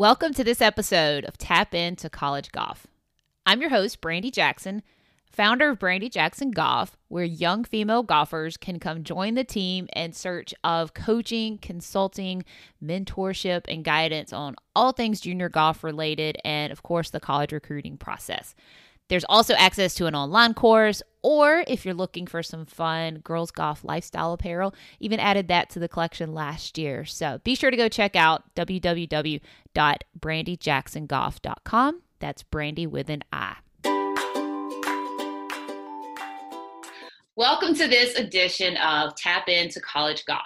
Welcome to this episode of Tap Into College Golf. I'm your host, Brandy Jackson, founder of Brandy Jackson Golf, where young female golfers can come join the team in search of coaching, consulting, mentorship, and guidance on all things junior golf related, and of course, the college recruiting process. There's also access to an online course, or if you're looking for some fun girls golf lifestyle apparel, even added that to the collection last year. So be sure to go check out www.brandyjacksongolf.com. That's Brandy with an I. Welcome to this edition of Tap Into College Golf.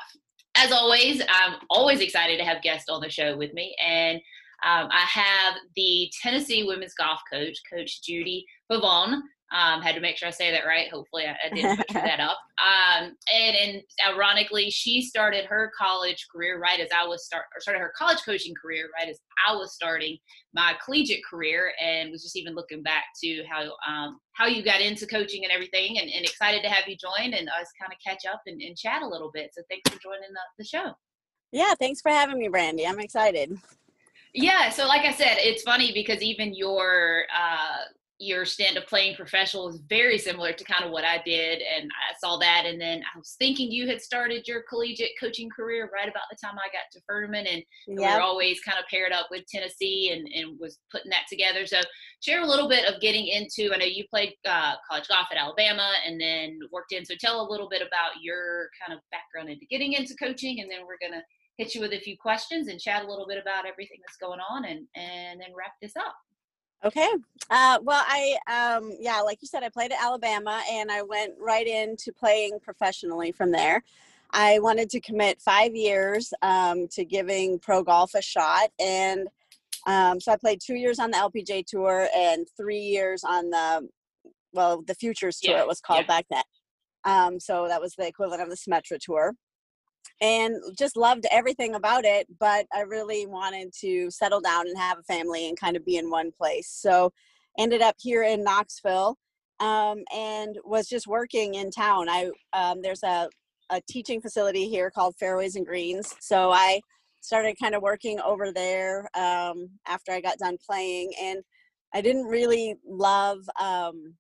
As always, I'm always excited to have guests on the show with me, and um, I have the Tennessee women's golf coach, Coach Judy Pavon. Um, had to make sure I say that right. Hopefully, I, I didn't screw that up. Um, and, and ironically, she started her college career right as I was start or started her college coaching career right as I was starting my collegiate career, and was just even looking back to how um, how you got into coaching and everything, and, and excited to have you join and us kind of catch up and, and, chat a little bit. So thanks for joining the, the show. Yeah, thanks for having me, Brandy. I'm excited. Yeah, so like I said, it's funny because even your uh, your stand up playing professional is very similar to kind of what I did, and I saw that, and then I was thinking you had started your collegiate coaching career right about the time I got to Furman, and yep. we were always kind of paired up with Tennessee, and and was putting that together. So share a little bit of getting into. I know you played uh, college golf at Alabama, and then worked in. So tell a little bit about your kind of background into getting into coaching, and then we're gonna hit you with a few questions and chat a little bit about everything that's going on and and then wrap this up okay uh, well i um, yeah like you said i played at alabama and i went right into playing professionally from there i wanted to commit five years um, to giving pro golf a shot and um, so i played two years on the LPGA tour and three years on the well the futures tour yeah. it was called yeah. back then um, so that was the equivalent of the Symetra tour and just loved everything about it but i really wanted to settle down and have a family and kind of be in one place. So ended up here in knoxville um, and was just working in town. I um, there's a, a teaching facility here called fairways and greens so i started kind of working over there um, after i got done playing and i didn't really love um,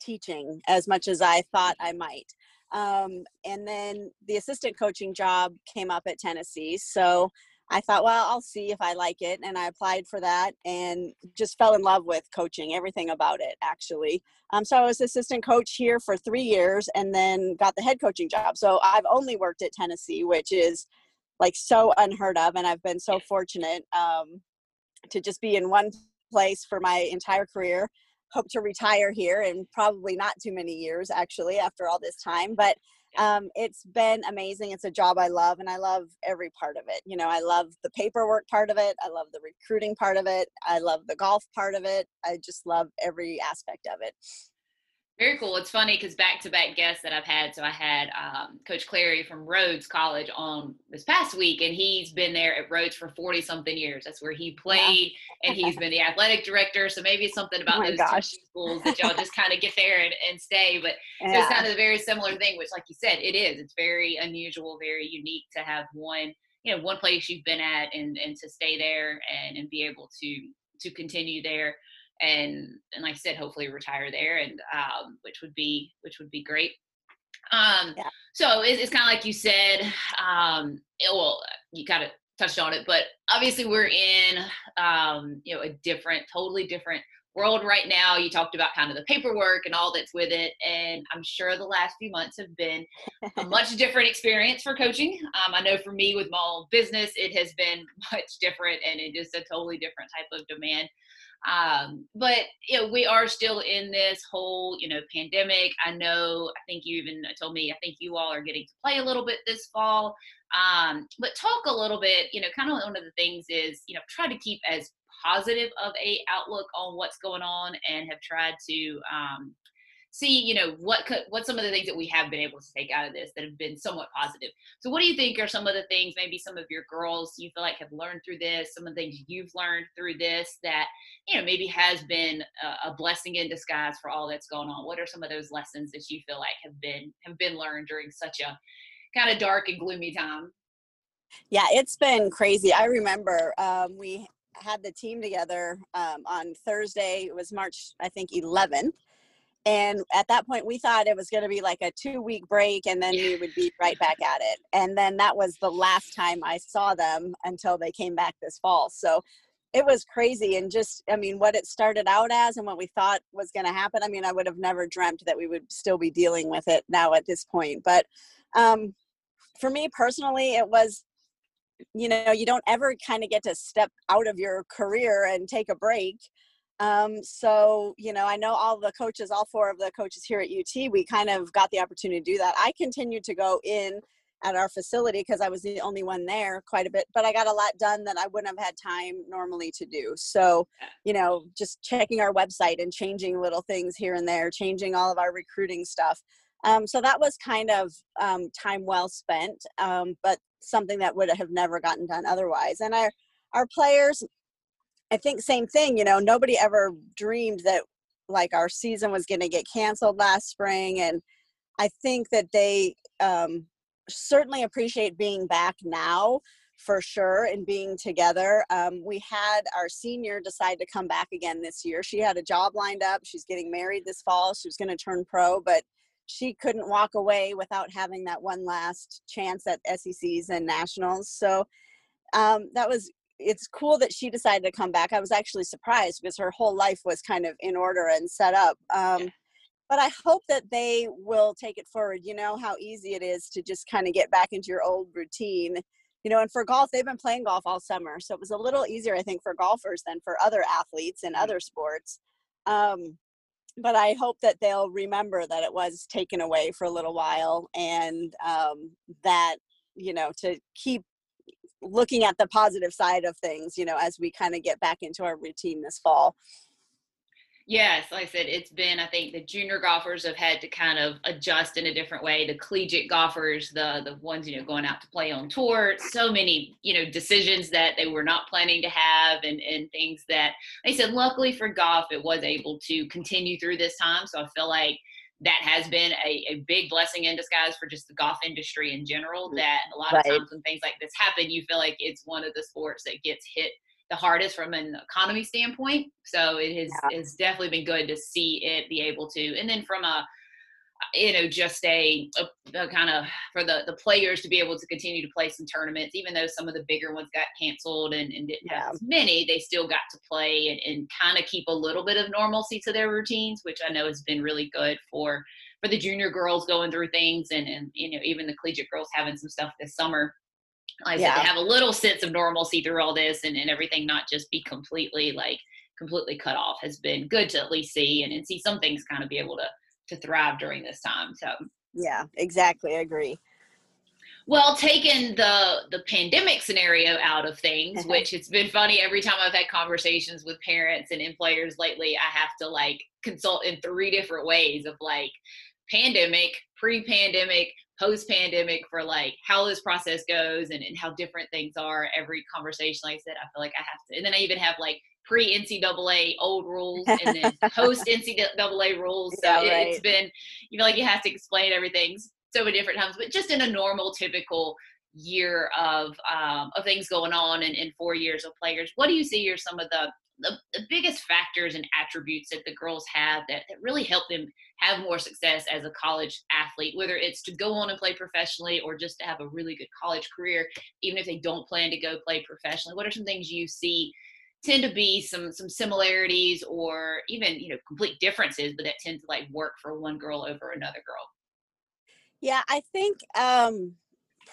teaching as much as i thought i might um, and then the assistant coaching job came up at Tennessee. So I thought, well, I'll see if I like it. And I applied for that and just fell in love with coaching, everything about it, actually. Um, so I was assistant coach here for three years and then got the head coaching job. So I've only worked at Tennessee, which is like so unheard of. And I've been so fortunate um, to just be in one place for my entire career hope to retire here in probably not too many years actually after all this time but um, it's been amazing it's a job i love and i love every part of it you know i love the paperwork part of it i love the recruiting part of it i love the golf part of it i just love every aspect of it very cool. It's funny because back to back guests that I've had. So I had um, Coach Clary from Rhodes College on this past week, and he's been there at Rhodes for 40 something years. That's where he played, yeah. and he's been the athletic director. So maybe it's something about oh those gosh. schools that y'all just kind of get there and, and stay. But yeah. it's kind of a very similar thing, which, like you said, it is. It's very unusual, very unique to have one, you know, one place you've been at and, and to stay there and, and be able to to continue there and and like I said, hopefully retire there, and um, which would be which would be great. Um, yeah. So it's, it's kind of like you said. Um, it, well, you kind of touched on it, but obviously we're in um, you know a different, totally different world right now. You talked about kind of the paperwork and all that's with it, and I'm sure the last few months have been a much different experience for coaching. Um, I know for me with my own business, it has been much different, and it is a totally different type of demand. Um, but you know, we are still in this whole, you know, pandemic. I know, I think you even told me, I think you all are getting to play a little bit this fall. Um, but talk a little bit, you know, kind of one of the things is, you know, try to keep as positive of a outlook on what's going on and have tried to um, see you know what could what some of the things that we have been able to take out of this that have been somewhat positive so what do you think are some of the things maybe some of your girls you feel like have learned through this some of the things you've learned through this that you know maybe has been a, a blessing in disguise for all that's going on what are some of those lessons that you feel like have been have been learned during such a kind of dark and gloomy time yeah it's been crazy i remember um, we had the team together um, on Thursday. It was March, I think, 11th. And at that point, we thought it was going to be like a two week break and then we would be right back at it. And then that was the last time I saw them until they came back this fall. So it was crazy. And just, I mean, what it started out as and what we thought was going to happen. I mean, I would have never dreamt that we would still be dealing with it now at this point. But um, for me personally, it was you know you don't ever kind of get to step out of your career and take a break um, so you know i know all the coaches all four of the coaches here at ut we kind of got the opportunity to do that. I continued to go in at our facility because i was the only one there quite a bit but i got a lot done that i wouldn't have had time normally to do. So you know just checking our website and changing little things here and there changing all of our recruiting stuff. Um, so that was kind of um, time well spent, um, but something that would have never gotten done otherwise. And our our players, I think, same thing. You know, nobody ever dreamed that like our season was going to get canceled last spring, and I think that they um, certainly appreciate being back now for sure and being together. Um, we had our senior decide to come back again this year. She had a job lined up. She's getting married this fall. She was going to turn pro, but she couldn't walk away without having that one last chance at SECs and nationals. So um, that was it's cool that she decided to come back. I was actually surprised because her whole life was kind of in order and set up. Um, but I hope that they will take it forward. You know how easy it is to just kind of get back into your old routine. You know, and for golf, they've been playing golf all summer, so it was a little easier, I think, for golfers than for other athletes in other sports. Um, but I hope that they'll remember that it was taken away for a little while and um, that, you know, to keep looking at the positive side of things, you know, as we kind of get back into our routine this fall. Yes, like I said, it's been, I think the junior golfers have had to kind of adjust in a different way. The collegiate golfers, the the ones, you know, going out to play on tour, so many, you know, decisions that they were not planning to have and, and things that they said, luckily for golf, it was able to continue through this time. So I feel like that has been a, a big blessing in disguise for just the golf industry in general. Mm, that a lot right. of times when things like this happen, you feel like it's one of the sports that gets hit the hardest from an economy standpoint. So it has yeah. has definitely been good to see it be able to. And then from a you know just a, a, a kind of for the the players to be able to continue to play some tournaments even though some of the bigger ones got canceled and, and didn't yeah. have as many they still got to play and, and kind of keep a little bit of normalcy to their routines which i know has been really good for for the junior girls going through things and and you know even the collegiate girls having some stuff this summer like yeah. said, to have a little sense of normalcy through all this and, and everything not just be completely like completely cut off has been good to at least see and, and see some things kind of be able to to thrive during this time so yeah exactly i agree well taking the the pandemic scenario out of things uh-huh. which it's been funny every time i've had conversations with parents and in players lately i have to like consult in three different ways of like pandemic pre-pandemic post pandemic for like how this process goes and, and how different things are every conversation like i said i feel like i have to and then i even have like pre ncaa old rules and then post ncaa rules so yeah, right. it, has been you feel like you have to explain everything so many different times but just in a normal typical year of um, of things going on and in four years of players what do you see are some of the the, the biggest factors and attributes that the girls have that, that really help them have more success as a college athlete, whether it's to go on and play professionally or just to have a really good college career, even if they don't plan to go play professionally? What are some things you see tend to be some some similarities or even you know complete differences, but that tend to like work for one girl over another girl? Yeah, I think um,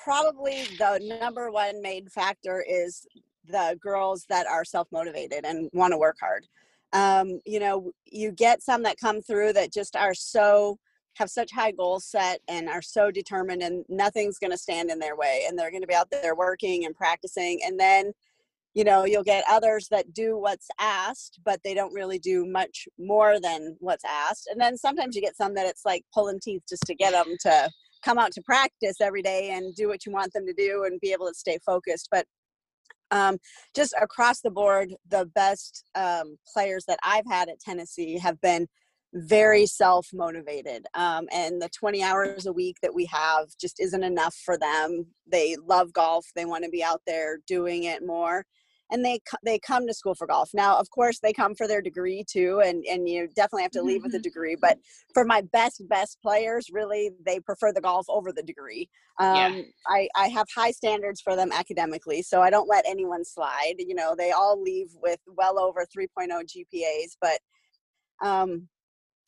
probably the number one main factor is the girls that are self motivated and want to work hard. Um, you know, you get some that come through that just are so have such high goals set and are so determined and nothing's going to stand in their way and they're going to be out there working and practicing and then you know you'll get others that do what's asked but they don't really do much more than what's asked and then sometimes you get some that it's like pulling teeth just to get them to come out to practice every day and do what you want them to do and be able to stay focused but um, just across the board, the best um, players that I've had at Tennessee have been very self motivated. Um, and the 20 hours a week that we have just isn't enough for them. They love golf, they want to be out there doing it more. And they they come to school for golf. Now, of course, they come for their degree too, and and you definitely have to leave with a mm-hmm. degree. But for my best best players, really, they prefer the golf over the degree. Um, yeah. I I have high standards for them academically, so I don't let anyone slide. You know, they all leave with well over 3.0 GPAs, but um,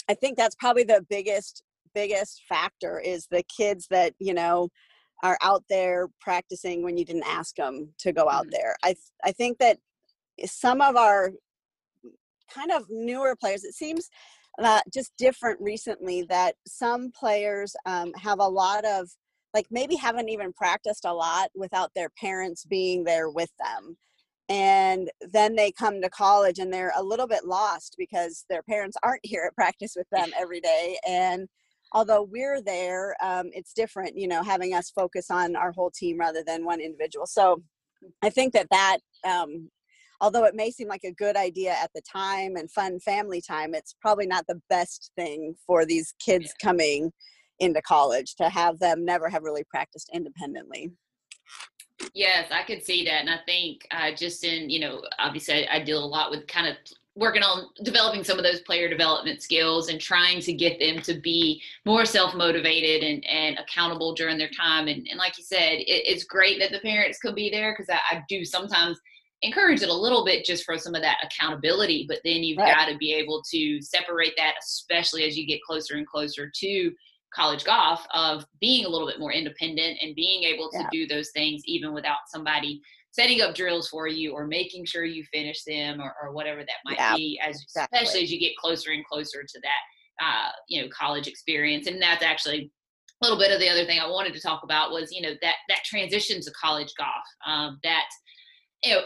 I think that's probably the biggest biggest factor is the kids that you know are out there practicing when you didn't ask them to go out mm-hmm. there. I I think that some of our kind of newer players, it seems uh, just different recently that some players um, have a lot of like maybe haven't even practiced a lot without their parents being there with them and then they come to college and they're a little bit lost because their parents aren't here at practice with them every day and although we're there, um, it's different, you know, having us focus on our whole team rather than one individual. So I think that that, um, although it may seem like a good idea at the time and fun family time, it's probably not the best thing for these kids coming into college to have them never have really practiced independently. Yes, I could see that. And I think uh, just in, you know, obviously I, I, deal a lot with kind of working on developing some of those player development skills and trying to get them to be more self-motivated and, and accountable during their time and, and like you said it, it's great that the parents could be there because I, I, do sometimes encourage it a little bit just for some of that accountability but then you've right. got to be able to separate that especially as you get closer and closer to college golf of being a little bit more independent and being able to yeah. do those things even without somebody setting up drills for you or making sure you finish them or, or whatever that might yeah, be as exactly. especially as you get closer and closer to that uh, you know college experience and that's actually a little bit of the other thing i wanted to talk about was you know that that transition to college golf um, that you know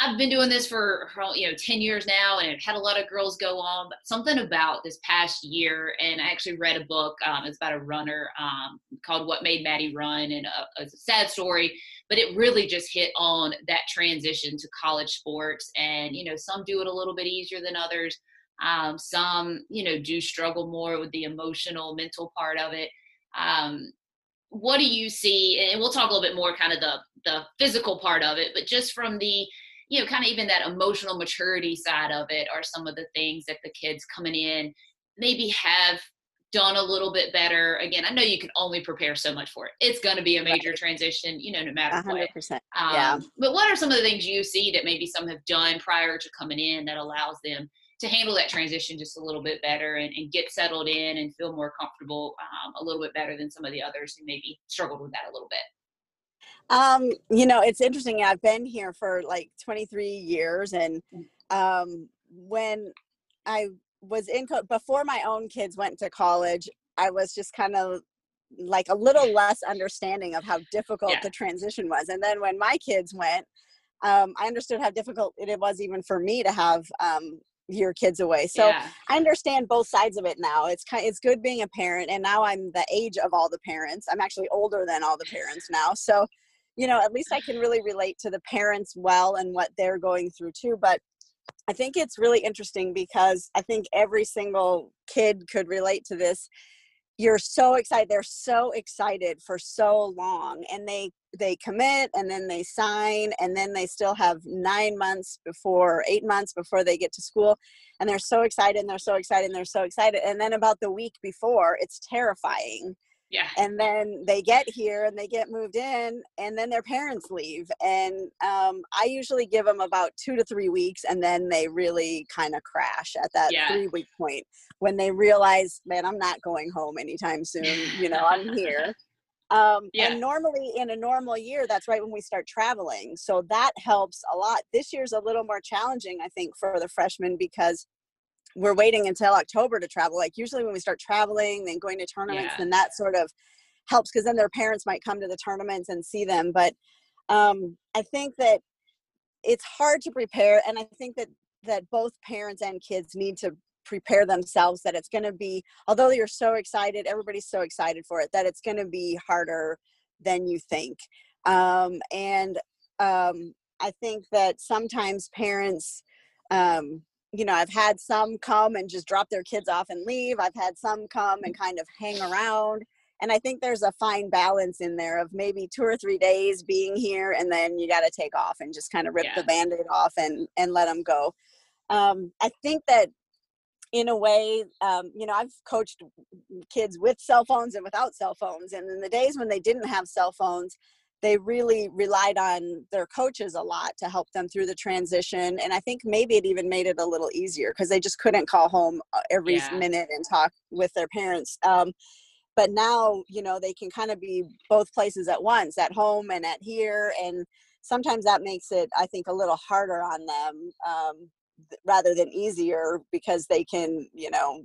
I've been doing this for you know 10 years now and I've had a lot of girls go on but something about this past year and I actually read a book um, it's about a runner um, called what made Maddy run and uh, it's a sad story but it really just hit on that transition to college sports and you know some do it a little bit easier than others. Um, some you know do struggle more with the emotional mental part of it. Um, what do you see and we'll talk a little bit more kind of the the physical part of it but just from the you know, kind of even that emotional maturity side of it are some of the things that the kids coming in maybe have done a little bit better. Again, I know you can only prepare so much for it. It's going to be a major right. transition, you know, no matter 100%. what. Um, yeah. But what are some of the things you see that maybe some have done prior to coming in that allows them to handle that transition just a little bit better and, and get settled in and feel more comfortable um, a little bit better than some of the others who maybe struggled with that a little bit? Um, you know, it's interesting. I've been here for like 23 years, and mm. um, when I was in co- before my own kids went to college, I was just kind of like a little less understanding of how difficult yeah. the transition was. And then when my kids went, um, I understood how difficult it was even for me to have um, your kids away. So yeah. I understand both sides of it now. It's kind it's good being a parent and now I'm the age of all the parents. I'm actually older than all the parents now. So you know, at least I can really relate to the parents well and what they're going through too. But I think it's really interesting because I think every single kid could relate to this. You're so excited. They're so excited for so long and they they commit and then they sign and then they still have 9 months before 8 months before they get to school and they're so excited and they're so excited and they're so excited and then about the week before it's terrifying yeah. And then they get here and they get moved in, and then their parents leave. And um, I usually give them about two to three weeks, and then they really kind of crash at that yeah. three week point when they realize, man, I'm not going home anytime soon. You know, I'm here. Um, yeah. And normally in a normal year, that's right when we start traveling. So that helps a lot. This year's a little more challenging, I think, for the freshmen because we're waiting until October to travel. Like usually when we start traveling, then going to tournaments, yeah. then that sort of helps because then their parents might come to the tournaments and see them. But um, I think that it's hard to prepare, and I think that that both parents and kids need to prepare themselves that it's going to be although you're so excited everybody's so excited for it that it's going to be harder than you think um, and um, i think that sometimes parents um, you know, I've had some come and just drop their kids off and leave. I've had some come and kind of hang around. and i think there's a fine balance in there of maybe two or three days being here and then you got to take off and just kind of rip yeah. the band-aid off and and let them go um, i think that in a way um, you know i've coached kids with cell phones and without cell phones and in the days when they didn't have cell phones they really relied on their coaches a lot to help them through the transition and i think maybe it even made it a little easier because they just couldn't call home uh, every yeah. minute and talk with their parents um, but now you know they can kind of be both places at once at home and at here and sometimes that makes it i think a little harder on them um, rather than easier because they can you know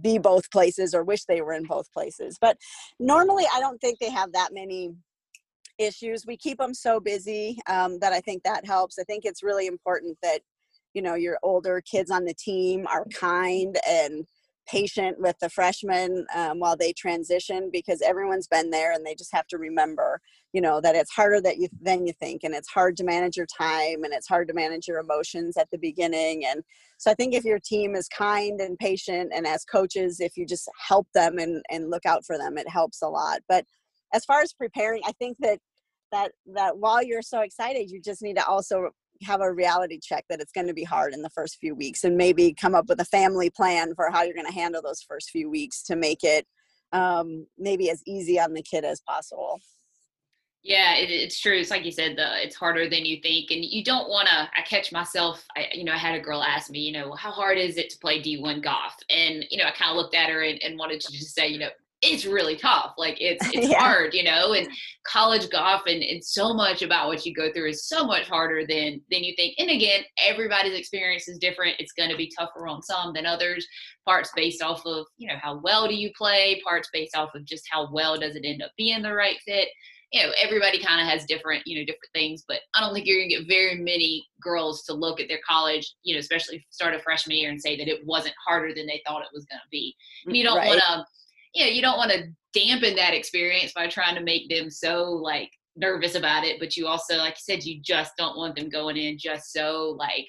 be both places or wish they were in both places but normally i don't think they have that many issues. We keep them so busy um, that i think that helps. I think it's really important that you know your older kids on the team are kind and patient with the freshmen um, while they transition because everyone's been there and they just have to remember you know that it's harder that you than you think and it's hard to manage your time and it's hard to manage your emotions at the beginning. And so i think if your team is kind and patient and as coaches if you just help them and and look out for them it helps a lot. But as far as preparing i think that that that while you're so excited you just need to also have a reality check that it's going to be hard in the first few weeks and maybe come up with a family plan for how you're going to handle those first few weeks to make it um, maybe as easy on the kid as possible yeah, it, it's true. It's like you said, the it's harder than you think, and you don't want to. I catch myself. I, you know, I had a girl ask me, you know, how hard is it to play D1 golf? And you know, I kind of looked at her and, and wanted to just say, you know, it's really tough. Like it's it's yeah. hard, you know, and college golf and it's so much about what you go through is so much harder than than you think. And again, everybody's experience is different. It's going to be tougher on some than others. Parts based off of, you know, how well do you play, parts based off of just how well does it end up being the right fit. You know, everybody kind of has different, you know, different things, but I don't think you're gonna get very many girls to look at their college, you know, especially start a freshman year and say that it wasn't harder than they thought it was gonna be. And you mm, don't right. want to you know you don't want to dampen that experience by trying to make them so like nervous about it but you also like you said you just don't want them going in just so like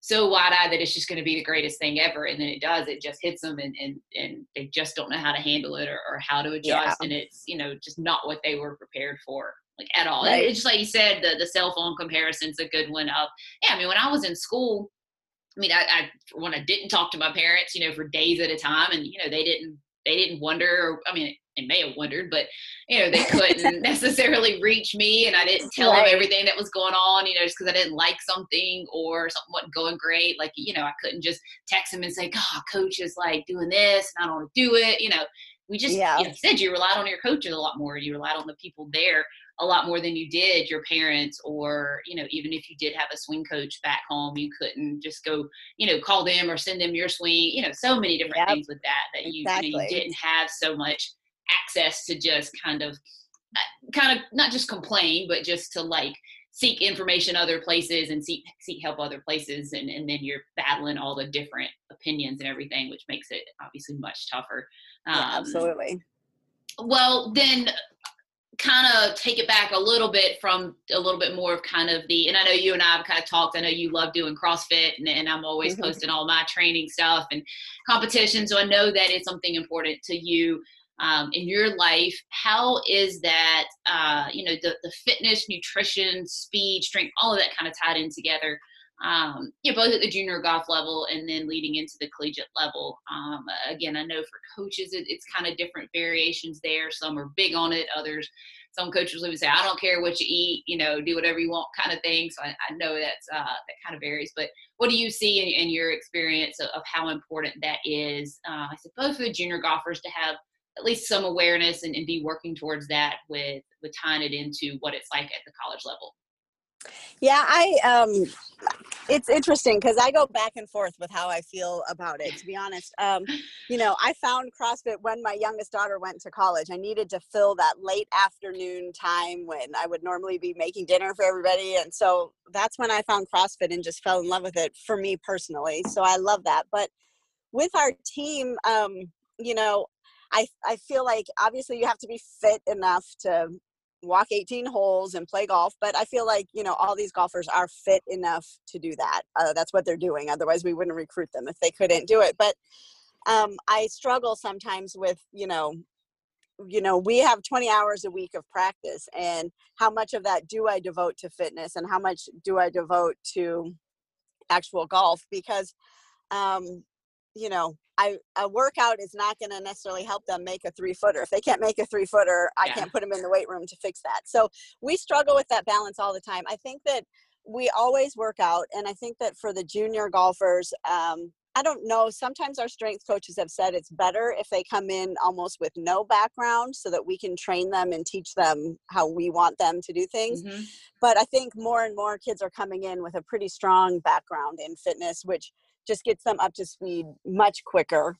so wide-eyed that it's just going to be the greatest thing ever and then it does it just hits them and and, and they just don't know how to handle it or, or how to adjust yeah. and it's you know just not what they were prepared for like at all right. it's just like you said the, the cell phone comparison's a good one of yeah i mean when i was in school I mean, I, I when I didn't talk to my parents, you know, for days at a time, and you know, they didn't they didn't wonder. I mean, they may have wondered, but you know, they couldn't necessarily reach me, and I didn't tell right. them everything that was going on. You know, just because I didn't like something or something wasn't going great. Like, you know, I couldn't just text them and say, "God, coach is like doing this, and I don't want to do it." You know, we just yeah. you know, said you relied on your coaches a lot more. You relied on the people there a lot more than you did your parents or you know even if you did have a swing coach back home you couldn't just go you know call them or send them your swing you know so many different yep. things with that that you, exactly. you, know, you didn't have so much access to just kind of uh, kind of not just complain but just to like seek information other places and seek seek help other places and, and then you're battling all the different opinions and everything which makes it obviously much tougher um, yeah, absolutely well then kind of take it back a little bit from a little bit more of kind of the and i know you and i have kind of talked i know you love doing crossfit and, and i'm always mm-hmm. posting all my training stuff and competition so i know that it's something important to you um, in your life how is that uh, you know the, the fitness nutrition speed strength all of that kind of tied in together um, yeah, both at the junior golf level and then leading into the collegiate level. Um, again, I know for coaches, it, it's kind of different variations there. Some are big on it, others, some coaches would say, I don't care what you eat, you know, do whatever you want kind of thing. So I, I know that's, uh, that kind of varies, but what do you see in, in your experience of, of, how important that is? Uh, I suppose for the junior golfers to have at least some awareness and, and be working towards that with, with tying it into what it's like at the college level. Yeah, I um it's interesting because I go back and forth with how I feel about it, to be honest. Um, you know, I found CrossFit when my youngest daughter went to college. I needed to fill that late afternoon time when I would normally be making dinner for everybody. And so that's when I found CrossFit and just fell in love with it for me personally. So I love that. But with our team, um, you know, I, I feel like obviously you have to be fit enough to walk 18 holes and play golf but i feel like you know all these golfers are fit enough to do that uh, that's what they're doing otherwise we wouldn't recruit them if they couldn't do it but um, i struggle sometimes with you know you know we have 20 hours a week of practice and how much of that do i devote to fitness and how much do i devote to actual golf because um you know I a workout is not going to necessarily help them make a three footer. If they can't make a three footer, I yeah. can't put them in the weight room to fix that. So we struggle with that balance all the time. I think that we always work out, and I think that for the junior golfers, um, I don't know. Sometimes our strength coaches have said it's better if they come in almost with no background so that we can train them and teach them how we want them to do things. Mm-hmm. But I think more and more kids are coming in with a pretty strong background in fitness, which just gets them up to speed much quicker.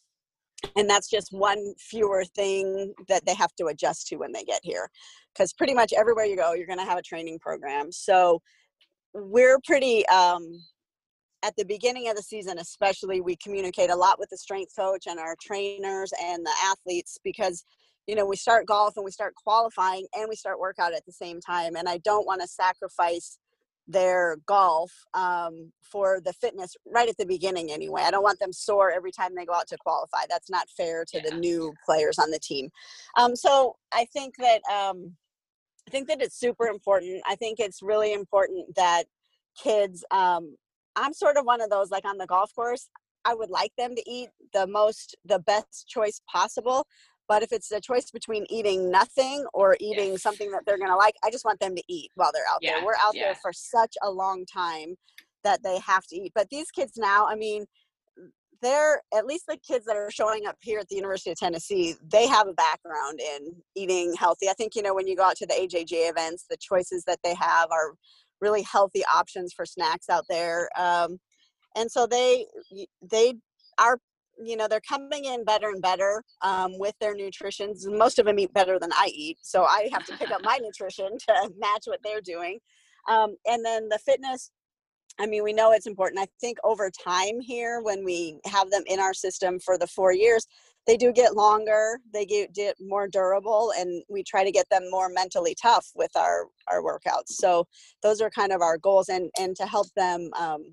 And that's just one fewer thing that they have to adjust to when they get here. Because pretty much everywhere you go, you're going to have a training program. So we're pretty um, at the beginning of the season especially we communicate a lot with the strength coach and our trainers and the athletes because you know we start golf and we start qualifying and we start workout at the same time and i don't want to sacrifice their golf um, for the fitness right at the beginning anyway i don't want them sore every time they go out to qualify that's not fair to yeah. the new players on the team um, so i think that um, i think that it's super important i think it's really important that kids um, I'm sort of one of those like on the golf course, I would like them to eat the most the best choice possible. But if it's a choice between eating nothing or eating yeah. something that they're gonna like, I just want them to eat while they're out yeah. there. We're out yeah. there for such a long time that they have to eat. But these kids now, I mean, they're at least the kids that are showing up here at the University of Tennessee, they have a background in eating healthy. I think, you know, when you go out to the AJGA events, the choices that they have are really healthy options for snacks out there. Um, and so they they are you know they're coming in better and better um, with their nutrition. Most of them eat better than I eat, so I have to pick up my nutrition to match what they're doing. Um, and then the fitness I mean, we know it's important. I think over time here, when we have them in our system for the four years, they do get longer they get, get more durable and we try to get them more mentally tough with our our workouts so those are kind of our goals and and to help them um,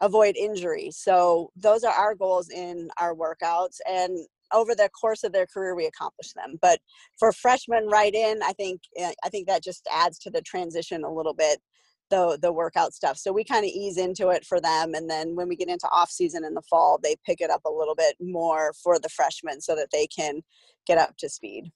avoid injury so those are our goals in our workouts and over the course of their career we accomplish them but for freshmen right in i think eh, i think that just adds to the transition a little bit the the workout stuff. So we kind of ease into it for them, and then when we get into off season in the fall, they pick it up a little bit more for the freshmen so that they can get up to speed.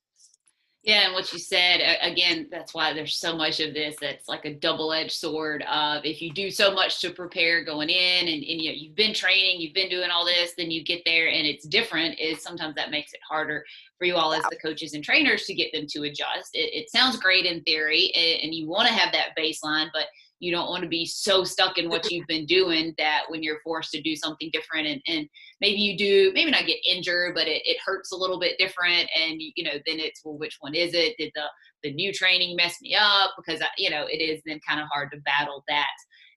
Yeah, and what you said again, that's why there's so much of this that's like a double-edged sword of if you do so much to prepare going in and, and you know you've been training, you've been doing all this, then you get there and it's different, is sometimes that makes it harder for you all as the coaches and trainers to get them to adjust. It, it sounds great in theory and you want to have that baseline, but you don't want to be so stuck in what you've been doing that when you're forced to do something different and, and maybe you do maybe not get injured but it, it hurts a little bit different and you know then it's well which one is it? Did the the new training mess me up? Because I, you know it is then kind of hard to battle that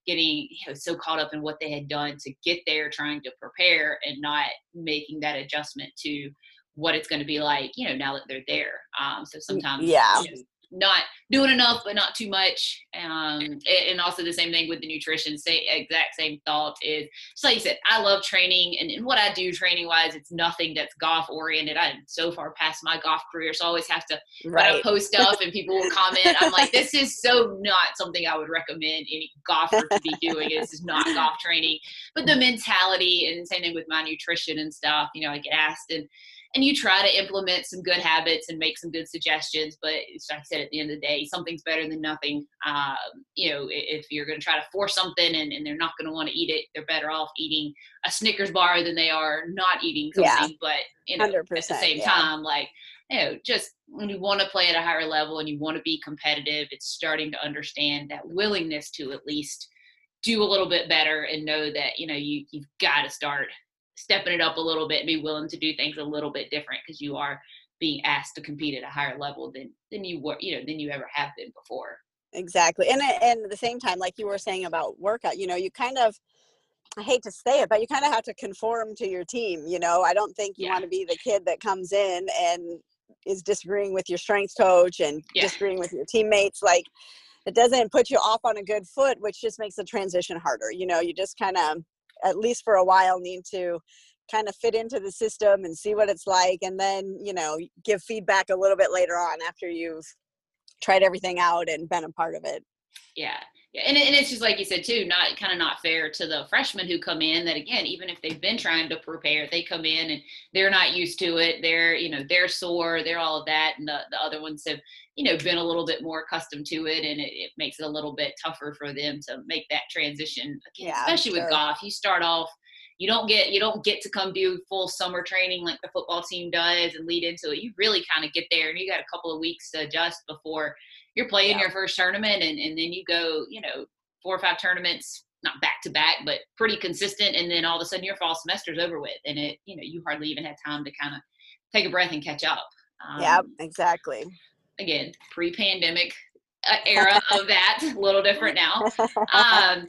getting you know, so caught up in what they had done to get there trying to prepare and not making that adjustment to what it's going to be like you know now that they're there. Um, so sometimes yeah. you know, not doing enough but not too much. Um, and also the same thing with the nutrition say exact same thought is so like you said i love training and, and what i do training wise it's nothing that's golf oriented i'm so far past my golf career so i always have to right. post stuff and people will comment. I'm like this is so not something i would recommend any golfer to be doing. This is not golf training. But the mentality and same thing with my nutrition and stuff you know i get asked and and you try to implement some good habits and make some good suggestions. But like I said, at the end of the day, something's better than nothing. Um, you know, if you're going to try to force something and, and they're not going to want to eat it, they're better off eating a Snickers bar than they are not eating something. Yeah. But you know, at the same yeah. time, like you know, just when you want to play at a higher level and you want to be competitive, it's starting to understand that willingness to at least do a little bit better and know that you know you you've got to start stepping it up a little bit and be willing to do things a little bit different because you are being asked to compete at a higher level than than you were you know than you ever have been before exactly and and at the same time like you were saying about workout you know you kind of I hate to say it, but you kind of have to conform to your team. You know, I don't think you yeah. want to be the kid that comes in and is disagreeing with your strength coach and yeah. disagreeing with your teammates. Like, it doesn't put you off on a good foot, which just makes the transition harder. You know, you just kind of at least for a while need to kind of fit into the system and see what it's like and then you know give feedback a little bit later on after you've tried everything out and been a part of it. Yeah yeah, and, and it's just like you said too, not kind of not fair to the freshmen who come in. That again, even if they've been trying to prepare, they come in and they're not used to it. They're you know they're sore, they're all of that, and the, the other ones have you know been a little bit more accustomed to it, and it, it makes it a little bit tougher for them to make that transition. Again, yeah, especially sure. with golf, you start off you don't get you don't get to come do full summer training like the football team does and lead into it. You really kind of get there and you got a couple of weeks to adjust before you're playing yeah. your first tournament and, and then you go, you know, four or five tournaments, not back to back, but pretty consistent. And then all of a sudden your fall semester's over with. And it, you know, you hardly even had time to kind of take a breath and catch up. Um, yeah, exactly. Again, pre pandemic uh, era of that, a little different now. Um,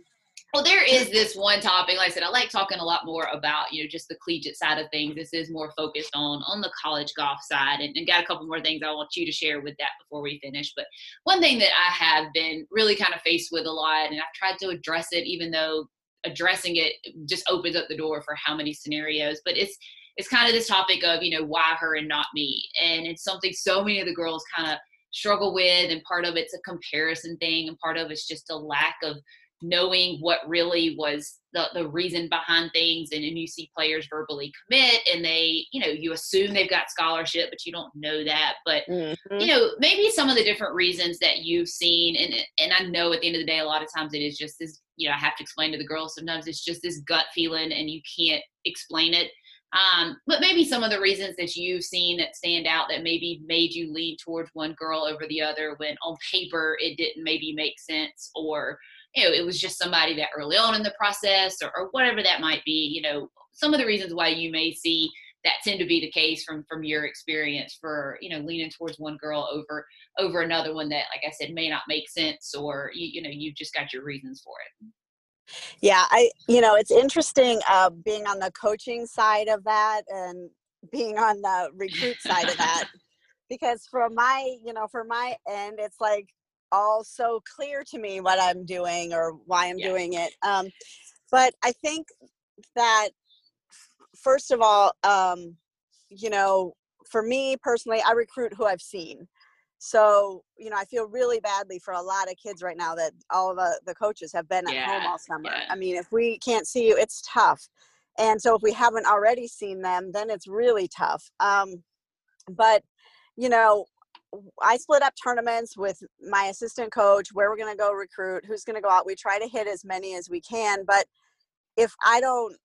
well, there is this one topic. Like I said, I like talking a lot more about you know just the collegiate side of things. This is more focused on on the college golf side, and, and got a couple more things I want you to share with that before we finish. But one thing that I have been really kind of faced with a lot, and I've tried to address it, even though addressing it just opens up the door for how many scenarios. But it's it's kind of this topic of you know why her and not me, and it's something so many of the girls kind of struggle with, and part of it's a comparison thing, and part of it's just a lack of knowing what really was the, the reason behind things and then you see players verbally commit and they you know you assume they've got scholarship but you don't know that but mm-hmm. you know maybe some of the different reasons that you've seen and and i know at the end of the day a lot of times it is just this you know i have to explain to the girls sometimes it's just this gut feeling and you can't explain it um, but maybe some of the reasons that you've seen that stand out that maybe made you lean towards one girl over the other when on paper it didn't maybe make sense or you know, it was just somebody that early on in the process or, or whatever that might be, you know, some of the reasons why you may see that tend to be the case from from your experience for you know leaning towards one girl over over another one that like i said may not make sense or you, you know you've just got your reasons for it. Yeah i you know it's interesting uh, being on the coaching side of that and being on the recruit side of that because from my you know for my end it's like all so clear to me what I'm doing or why I'm yeah. doing it. Um, but I think that first of all, um, you know, for me personally, I recruit who I've seen. So, you know, I feel really badly for a lot of kids right now that all the, the coaches have been at yeah, home all summer. Yeah. I mean, if we can't see you, it's tough. And so if we haven't already seen them, then it's really tough. Um, but, you know, I split up tournaments with my assistant coach, where we're going to go recruit, who's going to go out. We try to hit as many as we can, but if I don't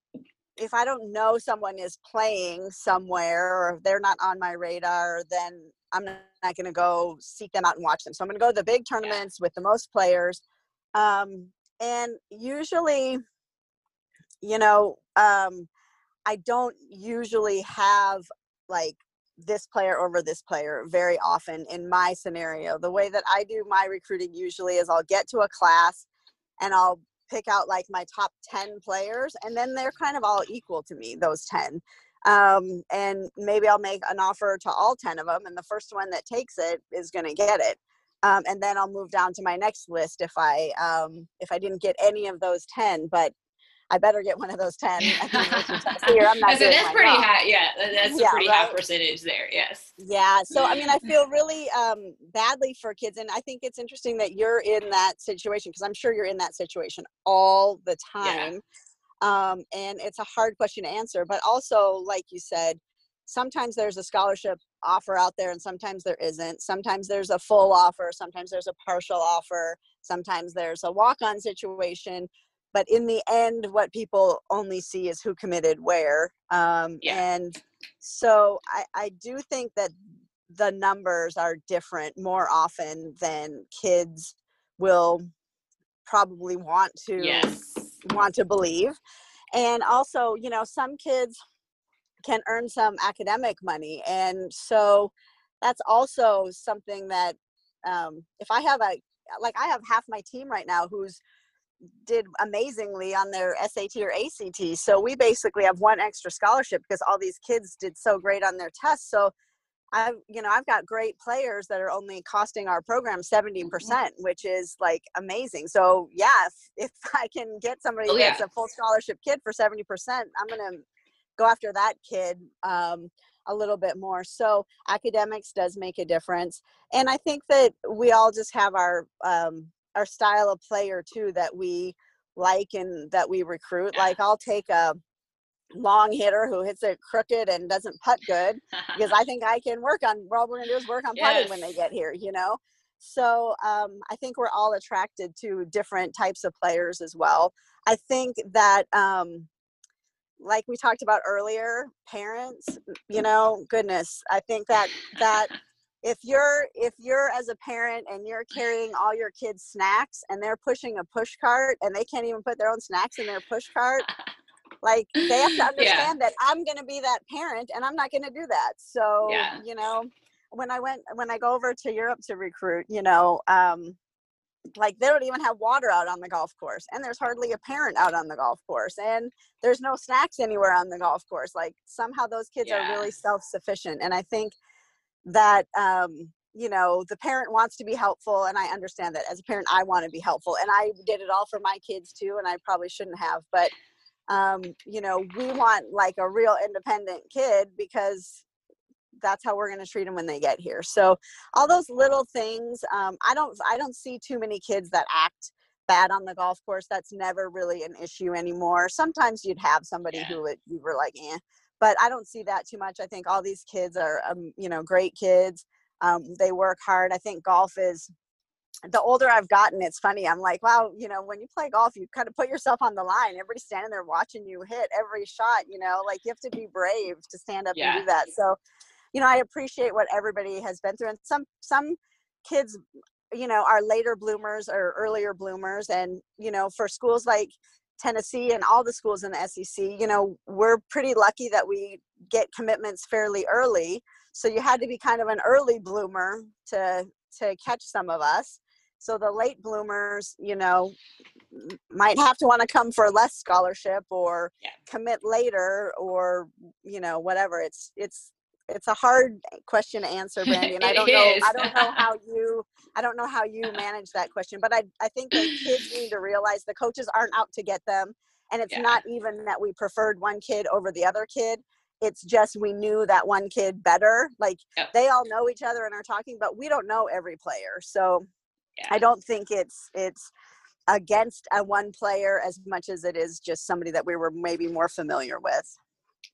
if I don't know someone is playing somewhere or if they're not on my radar, then I'm not going to go seek them out and watch them. So I'm going to go to the big tournaments with the most players. Um, and usually, you know, um, I don't usually have like this player over this player very often in my scenario. The way that I do my recruiting usually is I'll get to a class and I'll pick out like my top 10 players and then they're kind of all equal to me, those 10. Um, and maybe I'll make an offer to all 10 of them and the first one that takes it is going to get it. Um, and then I'll move down to my next list if I um, if I didn't get any of those 10. But I better get one of those 10 I'm not so that's pretty job. high. Yeah, that's yeah, a pretty right? high percentage there. Yes. Yeah. So, I mean, I feel really um, badly for kids. And I think it's interesting that you're in that situation because I'm sure you're in that situation all the time. Yeah. Um, and it's a hard question to answer. But also, like you said, sometimes there's a scholarship offer out there and sometimes there isn't. Sometimes there's a full offer, sometimes there's a partial offer, sometimes there's a walk on situation but in the end what people only see is who committed where um, yeah. and so I, I do think that the numbers are different more often than kids will probably want to yes. want to believe and also you know some kids can earn some academic money and so that's also something that um, if i have a like i have half my team right now who's did amazingly on their SAT or ACT. So we basically have one extra scholarship because all these kids did so great on their tests. So I've you know I've got great players that are only costing our program 70%, mm-hmm. which is like amazing. So yeah, if, if I can get somebody oh, yeah. that's a full scholarship kid for 70%, I'm gonna go after that kid um, a little bit more. So academics does make a difference, and I think that we all just have our um, our style of player too that we like and that we recruit. Like I'll take a long hitter who hits it crooked and doesn't putt good because I think I can work on. All we're gonna do is work on putting yes. when they get here, you know. So um, I think we're all attracted to different types of players as well. I think that um, like we talked about earlier parents you know goodness i think that that if you're if you're as a parent and you're carrying all your kids snacks and they're pushing a push cart and they can't even put their own snacks in their push cart like they have to understand yeah. that i'm going to be that parent and i'm not going to do that so yeah. you know when i went when i go over to europe to recruit you know um like they don't even have water out on the golf course and there's hardly a parent out on the golf course and there's no snacks anywhere on the golf course like somehow those kids yeah. are really self-sufficient and i think that um you know the parent wants to be helpful and i understand that as a parent i want to be helpful and i did it all for my kids too and i probably shouldn't have but um you know we want like a real independent kid because that's how we're going to treat them when they get here so all those little things um, i don't i don't see too many kids that act bad on the golf course that's never really an issue anymore sometimes you'd have somebody yeah. who would you were like eh but i don't see that too much i think all these kids are um, you know great kids um, they work hard i think golf is the older I've gotten, it's funny. I'm like, wow, you know, when you play golf, you kind of put yourself on the line. Everybody's standing there watching you hit every shot, you know, like you have to be brave to stand up yeah. and do that. So you know i appreciate what everybody has been through and some some kids you know are later bloomers or earlier bloomers and you know for schools like tennessee and all the schools in the sec you know we're pretty lucky that we get commitments fairly early so you had to be kind of an early bloomer to to catch some of us so the late bloomers you know might have to want to come for less scholarship or yeah. commit later or you know whatever it's it's it's a hard question to answer, Brandy, and I don't know I don't know how you I don't know how you manage that question, but I I think that kids need to realize the coaches aren't out to get them, and it's yeah. not even that we preferred one kid over the other kid. It's just we knew that one kid better. Like yep. they all know each other and are talking, but we don't know every player. So yeah. I don't think it's it's against a one player as much as it is just somebody that we were maybe more familiar with.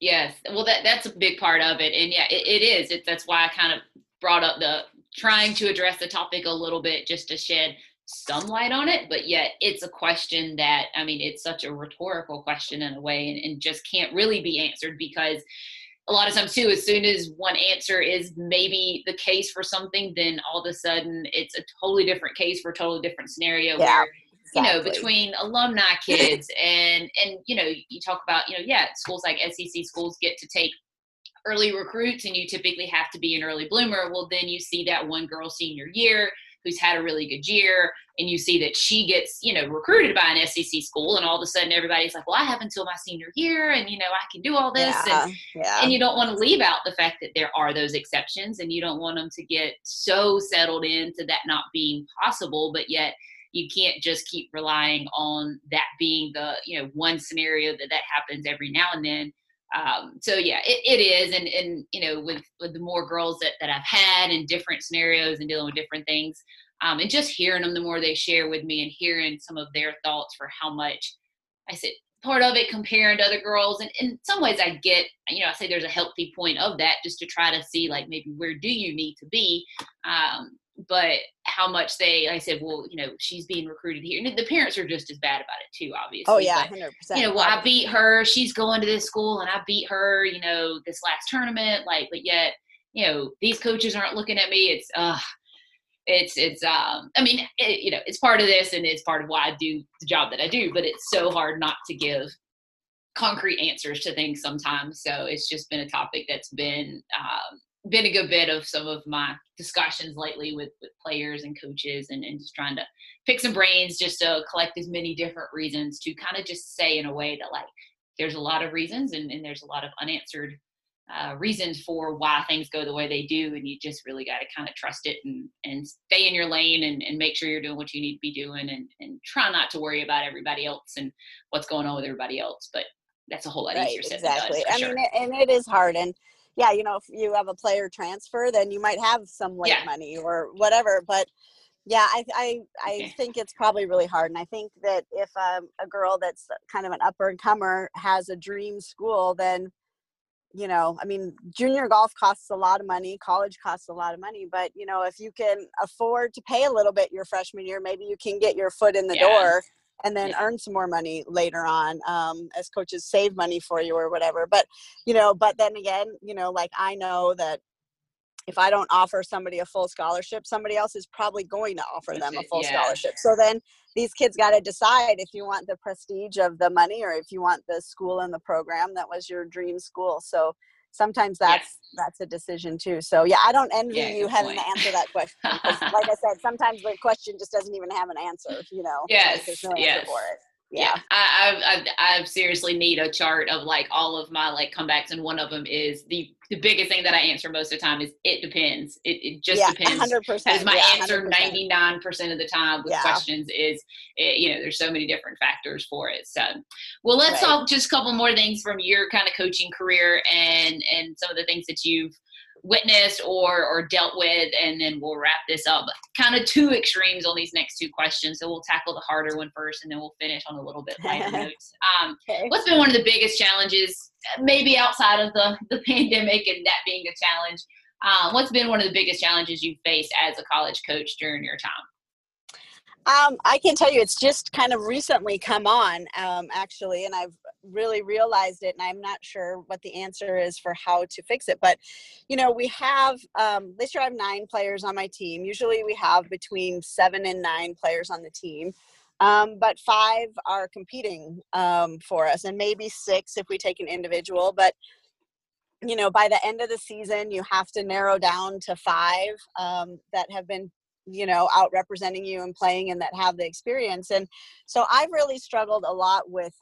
Yes, well, that that's a big part of it, and yeah, it, it is. It, that's why I kind of brought up the trying to address the topic a little bit just to shed some light on it. But yet, it's a question that I mean, it's such a rhetorical question in a way, and, and just can't really be answered because a lot of times too as soon as one answer is maybe the case for something then all of a sudden it's a totally different case for a totally different scenario yeah. where. You know between alumni kids and and you know you talk about you know yeah schools like sec schools get to take early recruits and you typically have to be an early bloomer. Well then you see that one girl senior year who's had a really good year and you see that she gets you know recruited by an sec school and all of a sudden everybody's like well i have until my senior year and you know i can do all this. Yeah, and, yeah. and you don't want to leave out the fact that there are those exceptions and you don't want them to get so settled into that not being possible but yet you can't just keep relying on that being the you know one scenario that that happens every now and then. Um, so yeah it, it is and and you know with with the more girls that, that i've had in different scenarios and dealing with different things um, and just hearing them the more they share with me and hearing some of their thoughts for how much i said part of it comparing to other girls and in some ways i get you know i say there's a healthy point of that just to try to see like maybe where do you need to be? Um, but how much they I said, well, you know, she's being recruited here. And the parents are just as bad about it too, obviously. Oh yeah, hundred percent. You know, well, I beat her, she's going to this school and I beat her, you know, this last tournament, like, but yet, you know, these coaches aren't looking at me. It's uh it's it's um I mean, it, you know, it's part of this and it's part of why I do the job that I do, but it's so hard not to give concrete answers to things sometimes. So it's just been a topic that's been um been a good bit of some of my discussions lately with, with players and coaches and, and just trying to pick some brains just to collect as many different reasons to kind of just say in a way that like there's a lot of reasons and, and there's a lot of unanswered uh, reasons for why things go the way they do and you just really got to kind of trust it and, and stay in your lane and, and make sure you're doing what you need to be doing and, and try not to worry about everybody else and what's going on with everybody else but that's a whole lot right, easier said exactly. than I done. mean, and it is hard. And yeah, you know, if you have a player transfer, then you might have some late Yeah. money or whatever. But yeah, I I, I Okay. think it's probably really hard. And I think that if um, a girl that's kind of an upper and comer has a dream school, then you know, I mean, junior golf costs a lot of money, college costs a lot of money, but you know, if you can afford to pay a little bit your freshman year, maybe you can get your foot in the Yeah. door and then Yeah. earn some more money later on um, as coaches save money for you or whatever. But you know, but then again, you know, like I know that if I don't offer somebody a full scholarship, somebody else is probably going to offer That's them a full yeah. scholarship. So then these kids got to decide if you want the prestige of the money or if you want the school and the program that was your dream school. So sometimes that's that's a decision too. So yeah, I don't envy Yeah, you having point. to answer that question like I said, sometimes the question just doesn't even have an answer. You know, Like, Yes, there's no answer yes. for it. Yeah, Yeah, I, I, I, I seriously need a chart of like all of my like comebacks, and one of them is the the biggest thing that I answer most of the time is it depends. It, it just yeah, depends. 100%. is my yeah, answer 100%. ninety nine percent of the time with Yeah. questions. Is eh, you know there's so many different factors for it. So, well, let's Right. talk just a couple more things from your kind of coaching career and and some of the things that you've witnessed or or dealt with, and then we'll wrap this up. Kind of two extremes on these next two questions. So we'll tackle the harder one first, and then we'll finish on a little bit lighter notes. Um, Okay. what's been one of the biggest challenges maybe outside of the the pandemic and that being a challenge um, what's been one of the biggest challenges you've faced as a college coach during your time Um, I can tell you, it's just kind of recently come on, um, actually, and I've really realized it, and I'm not sure what the answer is for how to fix it. But, you know, we have um, this year I have nine players on my team. Usually we have between seven and nine players on the team, um, but five are competing um, for us, and maybe six if we take an individual. But you know, by the end of the season, you have to narrow down to five um, that have been you know out representing you and playing and that have the experience and so i've really struggled a lot with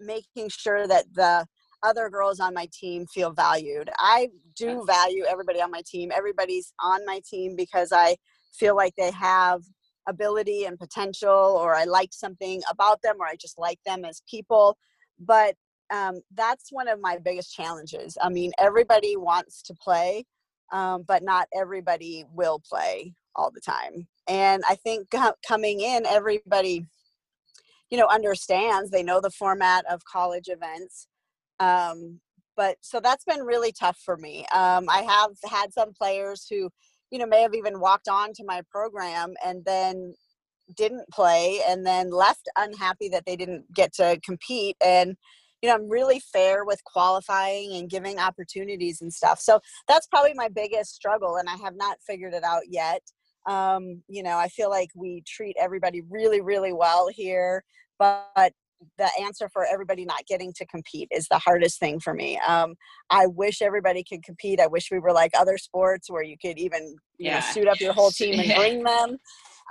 making sure that the other girls on my team feel valued. I do value everybody on my team. Everybody's on my team because i feel like they have ability and potential or i like something about them or i just like them as people. But um, that's one of my biggest challenges. I mean everybody wants to play um, but not everybody will play all the time. And I think coming in, everybody, you know, understands. They know the format of college events. Um, but so that's been really tough for me. Um, I have had some players who, you know, may have even walked on to my program and then didn't play and then left unhappy that they didn't get to compete. And, you know, I'm really fair with qualifying and giving opportunities and stuff. So that's probably my biggest struggle, and I have not figured it out yet. Um, you know, I feel like we treat everybody really, really well here, but the answer for everybody not getting to compete is the hardest thing for me. Um, I wish everybody could compete. I wish we were like other sports where you could even, you Yeah. know, suit up your whole team and Yeah. bring them.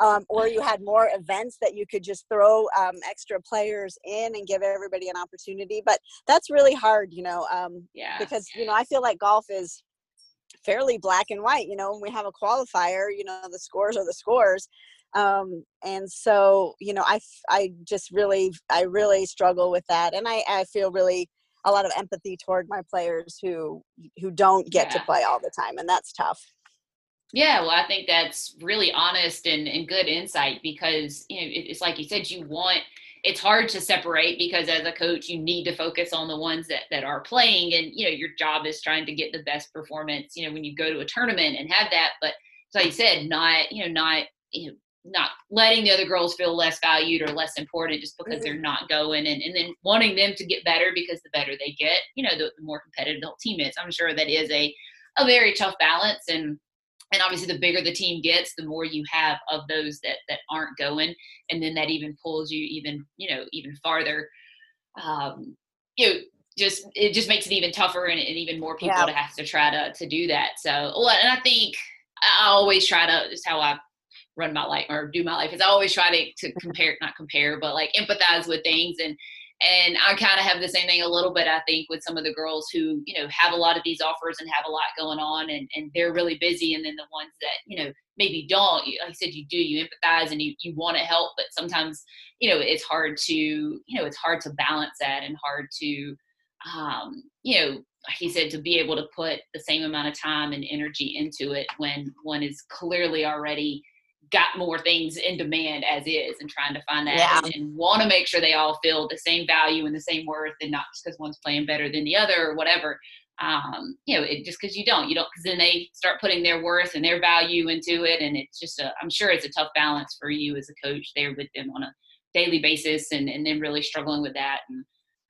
Um, or you had more events that you could just throw um, extra players in and give everybody an opportunity. But that's really hard, you know, um, yeah because you know I feel like golf is fairly black and white. You know, when we have a qualifier, you know, the scores are the scores, um, and so you know, I, I just really I really struggle with that, and I I feel really a lot of empathy toward my players who who don't get to play all the time, and that's tough. Yeah, well, I think that's really honest and, and good insight because you know it, it's like you said, you want it's hard to separate because as a coach, you need to focus on the ones that that are playing, and you know your job is trying to get the best performance. You know when you go to a tournament and have that, but so you said, not you know not you know not letting the other girls feel less valued or less important just because they're mm-hmm. not going and, and then wanting them to get better because the better they get you know the, the more competitive the whole team is i'm sure that is a a very tough balance and and obviously the bigger the team gets the more you have of those that that aren't going. And then that even pulls you even you know even farther. Um you know just it just makes it even tougher and, and even more people Yeah. to have to try to to do that. So well, and i think i always try to just how i run my life or do my life is i always try to, to compare not compare but like empathize with things and and I kind of have the same thing a little bit, I think, with some of the girls who, you know, have a lot of these offers and have a lot going on and, and they're really busy. And then the ones that, you know, maybe don't, like I said, you do, you empathize and you, you want to help, but sometimes, you know, it's hard to, you know, it's hard to balance that and hard to, um, you know, like said, to be able to put the same amount of time and energy into it when one is clearly already got more things in demand as is and trying to find that Yeah. and, and want to make sure they all feel the same value and the same worth and not just because one's playing better than the other or whatever. Um, you know it, just because you don't you don't because then they start putting their worth and their value into it and it's just a i'm sure it's a tough balance for you as a coach there with them on a daily basis and, and then really struggling with that and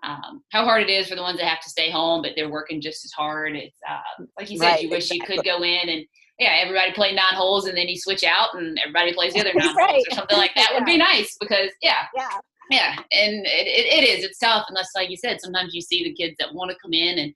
um, how hard it is for the ones that have to stay home but they're working just as hard. It's uh, like you said Right, you wish you could go in and yeah, everybody play nine holes and then you switch out and everybody plays the other nine Right. holes or something like that would be nice because yeah, Yeah. yeah, and it, it, it is. It's tough, that's like you said. Sometimes you see the kids that want to come in and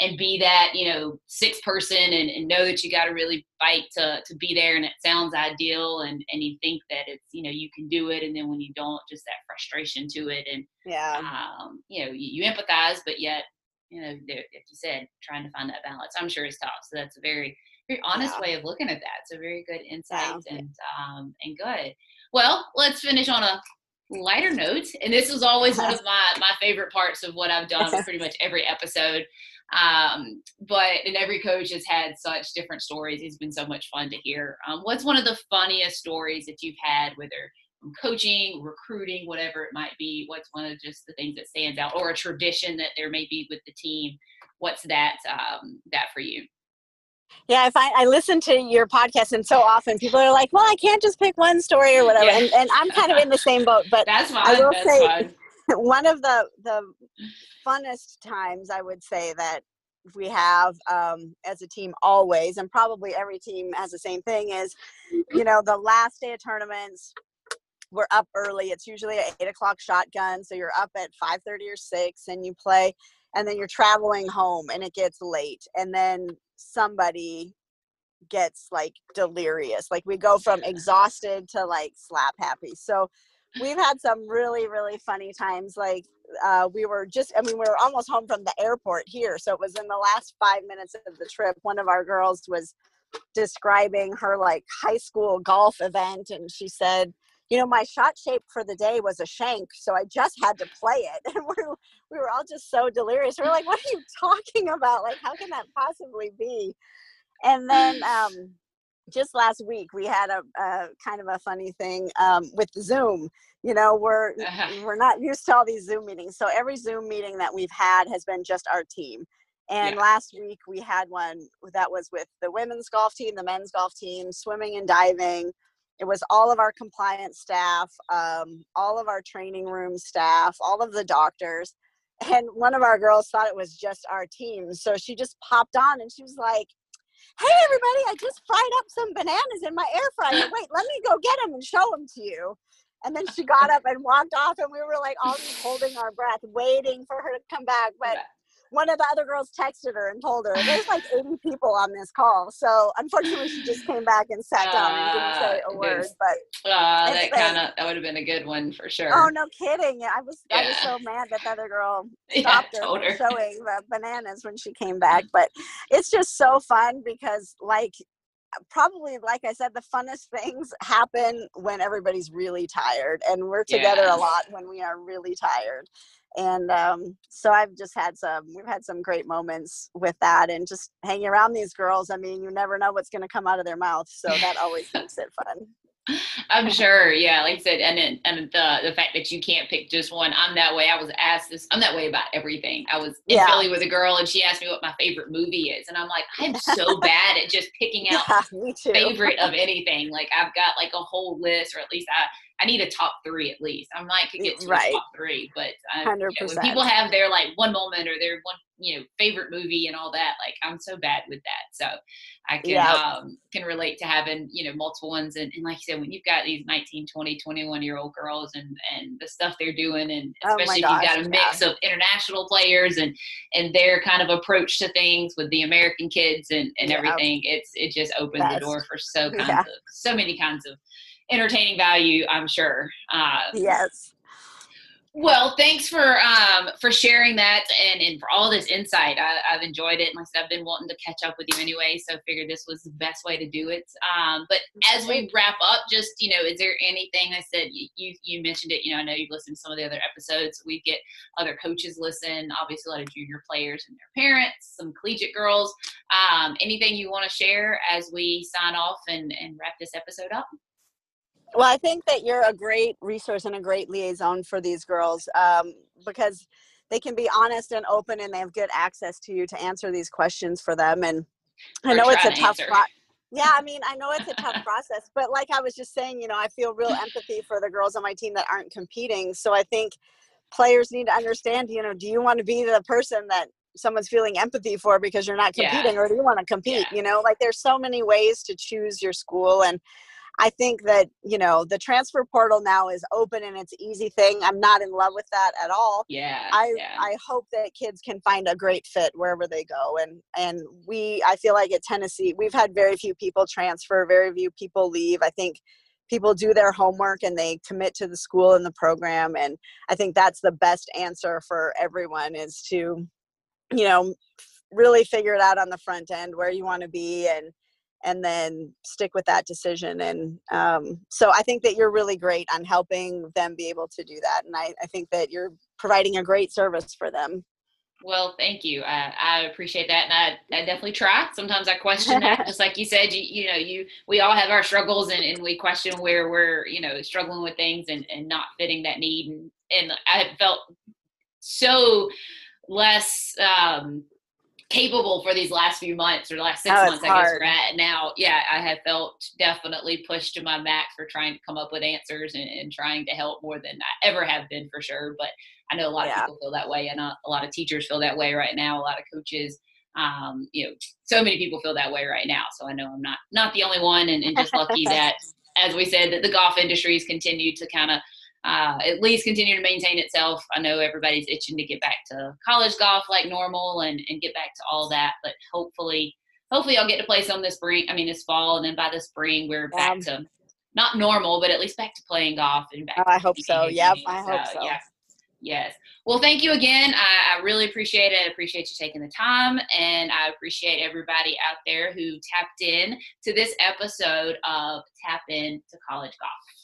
and be that you know sixth person and, and know that you got to really fight to to be there, and it sounds ideal, and and you think that it's you know you can do it, and then when you don't, just that frustration to it, and Yeah. um, you know you, you empathize, but yet you know like you said, trying to find that balance. I'm sure it's tough. So that's a very very honest Yeah. way of looking at that. It's a very good insight Yeah. and um, and good. Well, let's finish on a lighter note. And this was always one of my my favorite parts of what I've done with pretty much every episode. Um, but and every coach has had such different stories. It's been so much fun to hear. Um, what's one of the funniest stories that you've had, whether from coaching, recruiting, whatever it might be? What's one of just the things that stands out, or a tradition that there may be with the team? What's that um, that for you? Yeah, I find I listen to your podcast, and so often people are like, "Well, I can't just pick one story or whatever," Yeah. and, and I'm kind of in the same boat. But That's I will That's say- fine. one of the the funnest times I would say that we have um, as a team always, and probably every team has the same thing is, you know, the last day of tournaments. We're up early. It's usually an eight o'clock shotgun, so you're up at five thirty or six, and you play, and then you're traveling home, and it gets late, and then somebody gets like delirious. Like we go from exhausted to like slap happy. So we've had some really really funny times like uh, we were just i mean we were almost home from the airport here so it was in the last five minutes of the trip one of our girls was describing her like high school golf event and she said you know my shot shape for the day was a shank so i just had to play it. And we were, we were all just so delirious. We are like what are you talking about? Like how can that possibly be? And then um just last week we had a, a kind of a funny thing um, with zoom. You know we're Uh-huh. we're not used to all these zoom meetings so every zoom meeting that we've had has been just our team. And Yeah. last week we had one that was with the women's golf team the men's golf team swimming and diving it was all of our compliance staff um, all of our training room staff all of the doctors and one of our girls thought it was just our team so she just popped on and she was like hey everybody i just fried up some bananas in my air fryer. Wait let me go get them and show them to you. And then she got up and walked off and we were like all just holding our breath waiting for her to come back but one of the other girls texted her and told her there's like 80 people on this call so unfortunately she just came back and sat down and didn't say Ah, a word but Uh, that kind of that would have been a good one for sure. oh no kidding i was i was so mad that the other girl yeah, stopped her told from her. showing the bananas when she came back. But it's just so fun because, like, probably like I said, the funnest things happen when everybody's really tired, and we're together Yeah. a lot when we are really tired. And um, so I've just had some, we've had some great moments with that, and just hanging around these girls. I mean, you never know what's going to come out of their mouth, so that always makes it fun. I'm sure, yeah. Like I said, and then, and the the fact that you can't pick just one. I'm that way. I was asked this. I'm that way about everything. I was in Yeah. Philly with a girl, and she asked me what my favorite movie is, and I'm like, I'm so bad at just picking out Yeah, favorite of anything. Like I've got like a whole list, or at least I I need a top three at least. I might could get to Right. a top three, but I, you know, when people have their like one moment or their one you know favorite movie and all that, like I'm so bad with that. So I can Yeah. um can relate to having you know multiple ones and, and like you said when you've got these 19 20 21 year old girls and and the stuff they're doing and Oh especially if you've got a mix of international players and and their kind of approach to things with the american kids and and Yeah. everything it's it just opens the door for so kinds Yeah. of so many kinds of entertaining value i'm sure uh, Yes. Well, thanks for um, for sharing that and, and for all this insight. I, have enjoyed it. Like I said, I've been wanting to catch up with you anyway, so I figured this was the best way to do it. Um, but as we wrap up, just you know, is there anything I said you you mentioned it? You know, I know you've listened to some of the other episodes. We get other coaches listen, obviously a lot of junior players and their parents, some collegiate girls. Um, anything you want to share as we sign off and, and wrap this episode up? Well, I think that you're a great resource and a great liaison for these girls um, because they can be honest and open and they have good access to you to answer these questions for them. And I know it's a to tough pro- yeah, I mean, I know it's a tough process, but like I was just saying, you know, I feel real empathy for the girls on my team that aren't competing. So I think players need to understand, you know, do you want to be the person that someone's feeling empathy for because you're not competing yeah. or do you want to compete yeah. you know like there's so many ways to choose your school and I think that, you know, the transfer portal now is open and it's easy thing. I'm not in love with that at all. Yeah. I yeah. I hope that kids can find a great fit wherever they go. And and we I feel like at Tennessee, we've had very few people transfer, very few people leave. I think people do their homework and they commit to the school and the program and I think that's the best answer for everyone is to you know really figure it out on the front end where you want to be and and then stick with that decision. And um, so I think that you're really great on helping them be able to do that. And I, I think that you're providing a great service for them. Well, thank you. I, I appreciate that, and I, I definitely try. Sometimes I question that, just like you said. You, you know, you we all have our struggles, and, and we question where we're you know struggling with things and, and not fitting that need. And and I felt so less um, capable for these last few months or the last six oh, months, I guess we're at now. Yeah, I have felt definitely pushed to my max for trying to come up with answers and, and trying to help more than I ever have been for sure. But I know a lot yeah. of people feel that way, and a, a, lot of teachers feel that way right now. A lot of coaches, um, you know, so many people feel that way right now. So I know I'm not not the only one, and, and just lucky that, as we said, that the golf industry has continued to kind of uh, at least continue to maintain itself. I know everybody's itching to get back to college golf like normal and, and get back to all that, but hopefully, hopefully I'll get to play some this spring. I mean, this fall, and then by the spring we're back um, to not normal, but at least back to playing golf and back. Oh, I hope so. Yep, I hope so. Yes. Yes. Well, thank you again. I, I, really appreciate it. I appreciate you taking the time, and I appreciate everybody out there who tapped in to this episode of Tap In to College Golf.